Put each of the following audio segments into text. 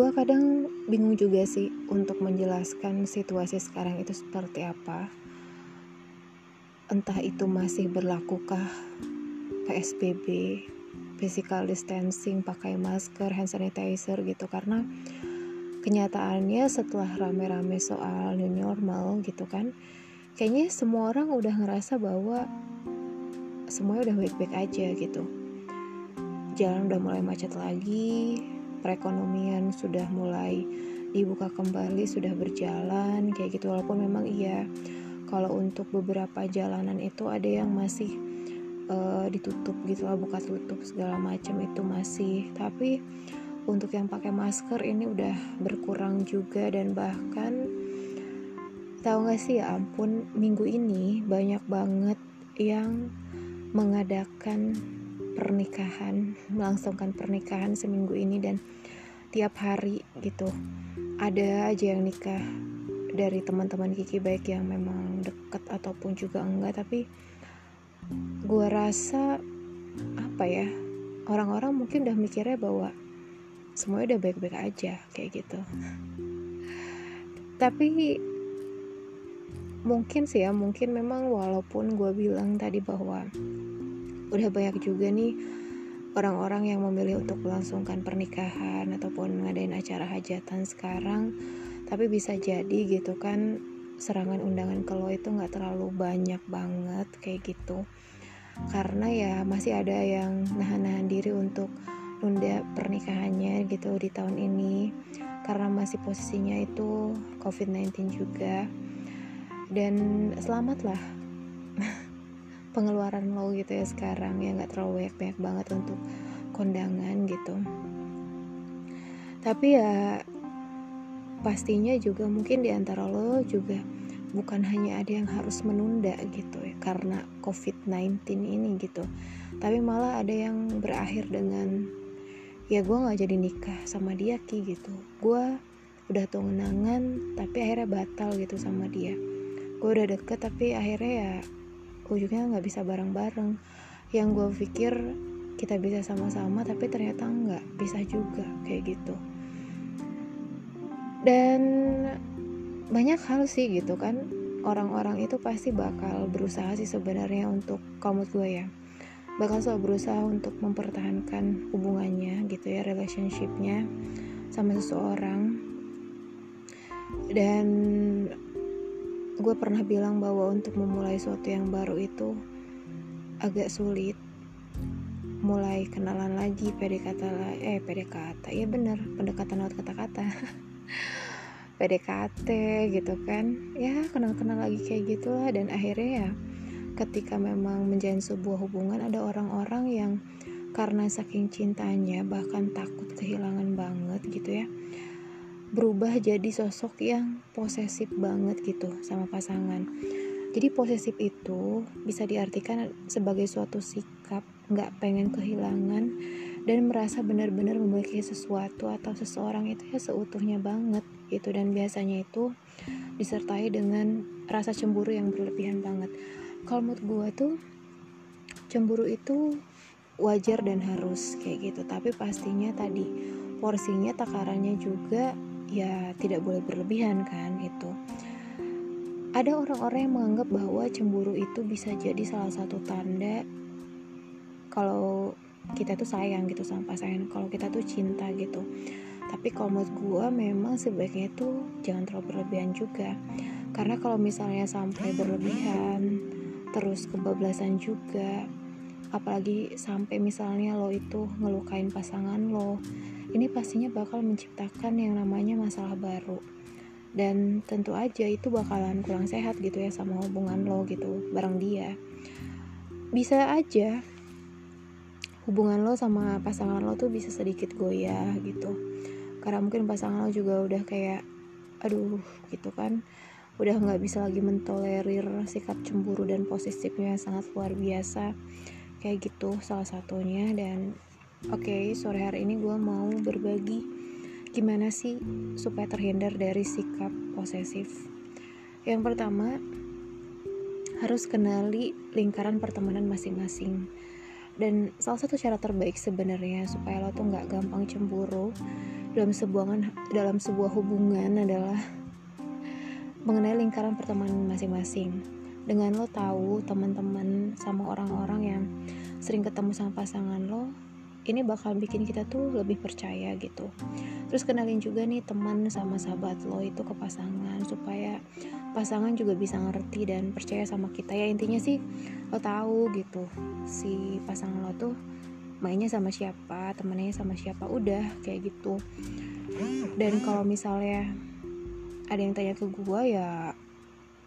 gue kadang bingung juga sih untuk menjelaskan situasi sekarang itu seperti apa. Entah itu masih berlakukah PSBB physical distancing pakai masker hand sanitizer gitu. Karena kenyataannya setelah rame-rame soal new normal gitu kan kayaknya semua orang udah ngerasa bahwa semuanya udah baik-baik aja gitu. Jalan udah mulai macet lagi perekonomian sudah mulai dibuka kembali sudah berjalan kayak gitu. Walaupun memang iya kalau untuk beberapa jalanan itu ada yang masih uh, ditutup gitu lah buka tutup segala macam itu masih. Tapi untuk yang pakai masker ini udah berkurang juga dan bahkan tahu gak sih ya ampun minggu ini banyak banget yang mengadakan pernikahan melangsungkan pernikahan seminggu ini dan tiap hari gitu. Ada aja yang nikah dari teman-teman Kiki baik yang memang deket ataupun juga enggak tapi gue rasa apa ya orang-orang mungkin udah mikirnya bahwa semuanya udah baik-baik aja kayak gitu. Tapi mungkin sih ya mungkin memang walaupun gue bilang tadi bahwa udah banyak juga nih orang-orang yang memilih untuk melangsungkan pernikahan ataupun ngadain acara hajatan sekarang. Tapi bisa jadi gitu kan serangan undangan ke lo itu nggak terlalu banyak banget kayak gitu. Karena ya masih ada yang nahan-nahan diri untuk nunda pernikahannya gitu di tahun ini. Karena masih posisinya itu COVID-19 juga. Dan selamatlah pengeluaran lo gitu ya sekarang ya nggak terlalu banyak-banyak banget untuk kondangan gitu. Tapi ya pastinya juga mungkin di antara lo juga bukan hanya ada yang harus menunda gitu ya karena COVID-19 ini gitu. Tapi malah ada yang berakhir dengan ya gue nggak jadi nikah sama dia ki gitu. Gue udah tunangan tapi akhirnya batal gitu sama dia. Gue udah deket tapi akhirnya ya ujungnya nggak bisa bareng-bareng. Yang gue pikir kita bisa sama-sama tapi ternyata nggak bisa juga kayak gitu. Dan banyak hal sih gitu kan orang-orang itu pasti bakal berusaha sih sebenarnya untuk kamu gue ya bakal selalu berusaha untuk mempertahankan hubungannya gitu ya relationshipnya sama seseorang. Dan gue pernah bilang bahwa untuk memulai sesuatu yang baru itu agak sulit. Mulai kenalan lagi PDKT eh PDKT ya bener pendekatan lewat kata-kata. PDKT gitu kan. Ya kenal-kenal lagi kayak gitulah. Dan akhirnya ya ketika memang menjalin sebuah hubungan ada orang-orang yang karena saking cintanya bahkan takut kehilangan banget gitu ya berubah jadi sosok yang posesif banget gitu sama pasangan. Jadi posesif itu bisa diartikan sebagai suatu sikap nggak pengen kehilangan dan merasa benar-benar memiliki sesuatu atau seseorang itu ya seutuhnya banget gitu. Dan biasanya itu disertai dengan rasa cemburu yang berlebihan banget. Kalau menurut gue tuh cemburu itu wajar dan harus kayak gitu. Tapi pastinya tadi porsinya takarannya juga ya tidak boleh berlebihan kan itu ada orang-orang yang menganggap bahwa cemburu itu bisa jadi salah satu tanda kalau kita tuh sayang gitu sama pasangan kalau kita tuh cinta gitu. Tapi kalau menurut gue memang sebaiknya itu jangan terlalu berlebihan juga. Karena kalau misalnya sampai berlebihan terus kebablasan juga apalagi sampai misalnya lo itu ngelukain pasangan lo ini pastinya bakal menciptakan yang namanya masalah baru. Dan tentu aja itu bakalan kurang sehat gitu ya sama hubungan lo gitu bareng dia. Bisa aja hubungan lo sama pasangan lo tuh bisa sedikit goyah gitu. Karena mungkin pasangan lo juga udah kayak aduh gitu kan. Udah nggak bisa lagi mentolerir sikap cemburu dan posesifnya yang sangat luar biasa. Kayak gitu salah satunya dan oke okay, sore hari ini gue mau berbagi gimana sih supaya terhindar dari sikap posesif. Yang pertama harus kenali lingkaran pertemanan masing-masing. Dan salah satu cara terbaik sebenarnya supaya lo tuh nggak gampang cemburu dalam sebuah dalam sebuah hubungan adalah mengenai lingkaran pertemanan masing-masing. Dengan lo tahu teman-teman sama orang-orang yang sering ketemu sama pasangan lo ini bakal bikin kita tuh lebih percaya gitu. Terus kenalin juga nih teman sama sahabat lo itu ke pasangan supaya pasangan juga bisa ngerti dan percaya sama kita ya. Intinya sih lo tahu gitu si pasangan lo tuh mainnya sama siapa temennya sama siapa udah kayak gitu. Dan kalau misalnya ada yang tanya ke gue ya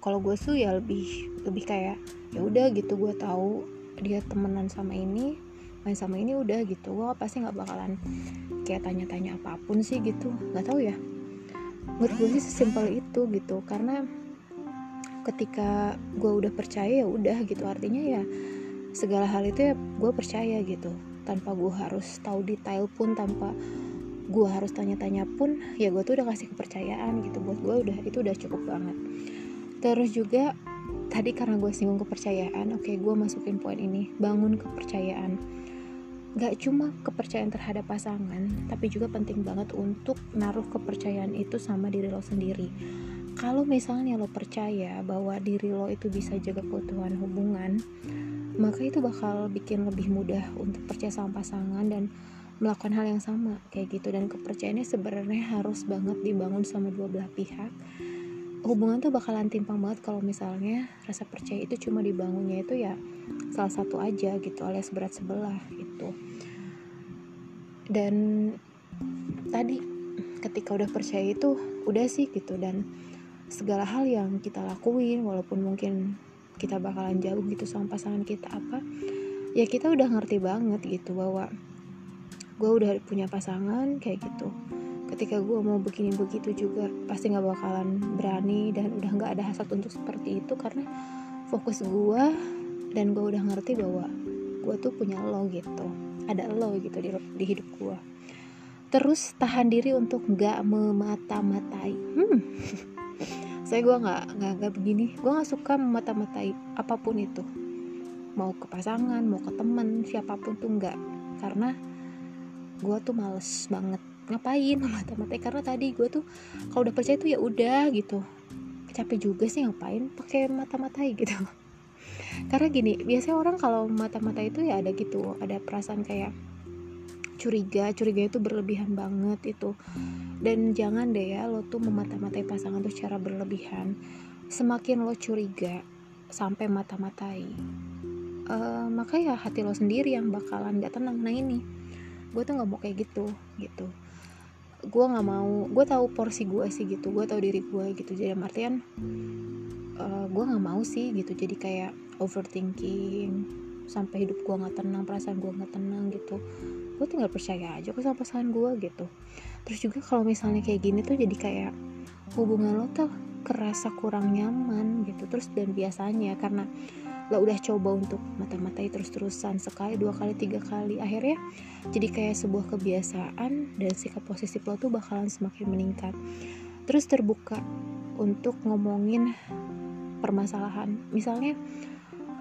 kalau gue tuh ya lebih lebih kayak ya udah gitu gue tahu dia temenan sama ini main sama ini udah gitu. Gue pasti nggak bakalan kayak tanya-tanya apa pun sih gitu. Nggak tahu ya. Menurut gue sih sesimpel itu gitu. Karena ketika gue udah percaya ya udah gitu. Artinya ya segala hal itu ya gue percaya gitu. Tanpa gue harus tahu detail pun tanpa gue harus tanya-tanya pun ya gue tuh udah kasih kepercayaan gitu. Buat gue udah itu udah cukup banget. Terus juga tadi karena gue singgung kepercayaan oke okay, gue masukin poin ini. Bangun kepercayaan gak cuma kepercayaan terhadap pasangan tapi juga penting banget untuk naruh kepercayaan itu sama diri lo sendiri. Kalau misalnya lo percaya bahwa diri lo itu bisa jaga keutuhan hubungan maka itu bakal bikin lebih mudah untuk percaya sama pasangan dan melakukan hal yang sama kayak gitu. Dan kepercayaannya sebenarnya harus banget dibangun sama dua belah pihak hubungan tuh bakalan timpang banget kalau misalnya rasa percaya itu cuma dibangunnya itu ya salah satu aja gitu alias berat sebelah itu dan tadi ketika udah percaya itu udah sih gitu dan segala hal yang kita lakuin walaupun mungkin kita bakalan jauh gitu sama pasangan kita apa ya kita udah ngerti banget gitu bahwa gue udah punya pasangan kayak gitu ketika gue mau begini begitu juga pasti nggak bakalan berani dan udah nggak ada hasrat untuk seperti itu karena fokus gue dan gue udah ngerti bahwa gue tuh punya lo gitu. Ada lo gitu di, di hidup gue terus tahan diri untuk nggak memata-matai. Hmm. Saya gue nggak nggak nggak begini. Gue nggak suka memata-matai apa pun itu. Mau ke pasangan mau ke temen siapa pun tuh nggak. Karena gue tuh males banget ngapain memata-matai karena tadi gue tuh kalau udah percaya tuh ya udah gitu. Capek juga sih ngapain pakai mata-matai gitu. Karena gini biasanya orang kalau mata-mata itu ya ada gitu ada perasaan kayak curiga curiga itu berlebihan banget itu. Dan jangan deh ya lo tuh memata-matai pasangan tuh secara berlebihan. Semakin lo curiga sampai mata-matai uh, maka ya hati lo sendiri yang bakalan gak tenang. Nah ini gue tuh nggak mau kayak gitu gitu. Gue nggak mau gue tahu porsi gue sih gitu gue tahu diri gue gitu. Jadi artian uh, gue nggak mau sih gitu. Jadi kayak overthinking sampai hidup gue nggak tenang perasaan gue nggak tenang gitu. Gue tinggal percaya aja ke sama pasangan gue gitu. Terus juga kalau misalnya kayak gini tuh jadi kayak hubungan lo tuh kerasa kurang nyaman gitu. Terus dan biasanya karena lo udah coba untuk mata-matai terus-terusan sekali dua kali tiga kali. Akhirnya jadi kayak sebuah kebiasaan dan sikap posisi lo tuh bakalan semakin meningkat. Terus terbuka untuk ngomongin permasalahan. Misalnya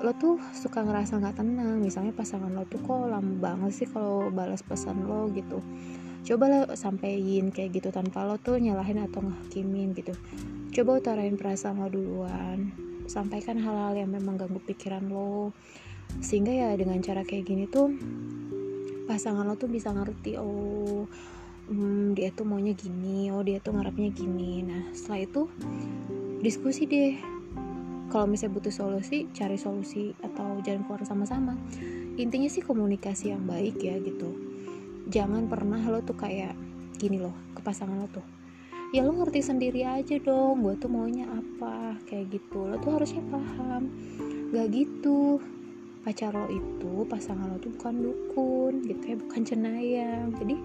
lo tuh suka ngerasa nggak tenang. Misalnya pasangan lo tuh kok lama banget sih kalau balas pesan lo gitu. Coba lo sampein kayak gitu tanpa lo tuh nyalahin atau ngehakimin gitu. Coba utarain perasaan lo duluan sampaikan hal-hal yang memang ganggu pikiran lo. Sehingga ya dengan cara kayak gini tuh pasangan lo tuh bisa ngerti oh hmm, dia tuh maunya gini oh dia tuh ngarepnya gini. Nah setelah itu diskusi deh. Kalau misalnya butuh solusi cari solusi atau jalan keluar sama-sama. Intinya sih komunikasi yang baik ya gitu. Jangan pernah lo tuh kayak gini loh ke pasangan lo tuh ya lo ngerti sendiri aja dong gue tuh maunya apa kayak gitu. Lo tuh harusnya paham. Gak gitu. Pacar lo itu pasangan lo tuh bukan dukun gitu ya bukan cenayang. Jadi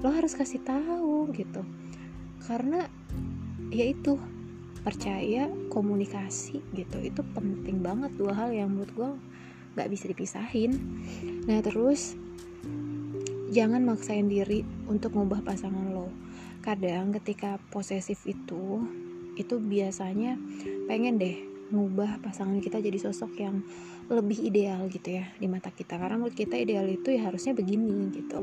lo harus kasih tahu gitu. Karena ya itu percaya komunikasi gitu. Itu penting banget dua hal yang menurut gue nggak bisa dipisahin. Nah terus jangan maksain diri untuk ngubah pasangan lo kadang ketika posesif itu itu biasanya pengen deh ngubah pasangan kita jadi sosok yang lebih ideal gitu ya di mata kita. Karena menurut kita ideal itu ya harusnya begini gitu.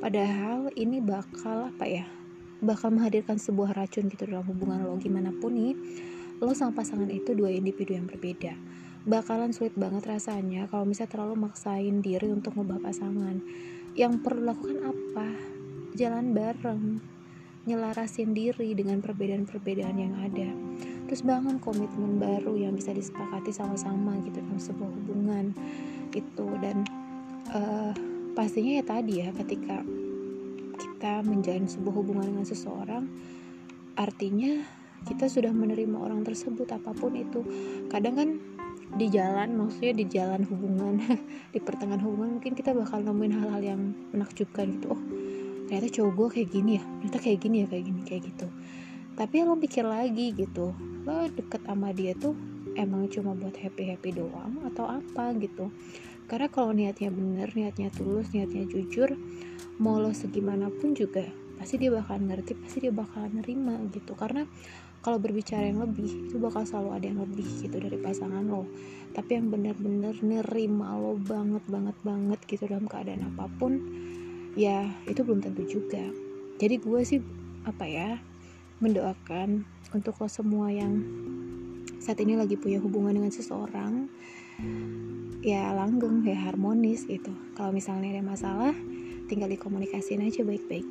Padahal ini bakal apa ya bakal menghadirkan sebuah racun gitu dalam hubungan lo. Gimana pun nih lo sama pasangan itu dua individu yang berbeda. Bakalan sulit banget rasanya kalau misalnya terlalu maksain diri untuk ngubah pasangan. Yang perlu lakukan apa? Jalan bareng nyelarasin diri dengan perbedaan-perbedaan yang ada. Terus bangun komitmen baru yang bisa disepakati sama-sama gitu dalam sebuah hubungan itu. Dan uh, pastinya ya tadi ya ketika kita menjalin sebuah hubungan dengan seseorang artinya kita sudah menerima orang tersebut apa pun itu. Kadang kan di jalan maksudnya di jalan hubungan di pertengahan hubungan mungkin kita bakal nemuin hal-hal yang menakjubkan gitu. Oh ternyata cowok gue kayak gini ya. Ternyata kayak gini ya kayak gini kayak gitu. Tapi lo pikir lagi gitu. Lo deket sama dia tuh emang cuma buat happy happy doang atau apa gitu. Karena kalau niatnya bener niatnya tulus niatnya jujur mau lo segimanapun juga pasti dia bakal ngerti pasti dia bakal nerima gitu. Karena kalau berbicara yang lebih itu bakal selalu ada yang lebih gitu dari pasangan lo. Tapi yang bener-bener nerima lo banget banget banget gitu dalam keadaan apa pun ya itu belum tentu juga. Jadi gue sih apa ya mendoakan untuk lo semua yang saat ini lagi punya hubungan dengan seseorang ya langgeng ya harmonis gitu. Kalau misalnya ada masalah tinggal dikomunikasiin aja baik-baik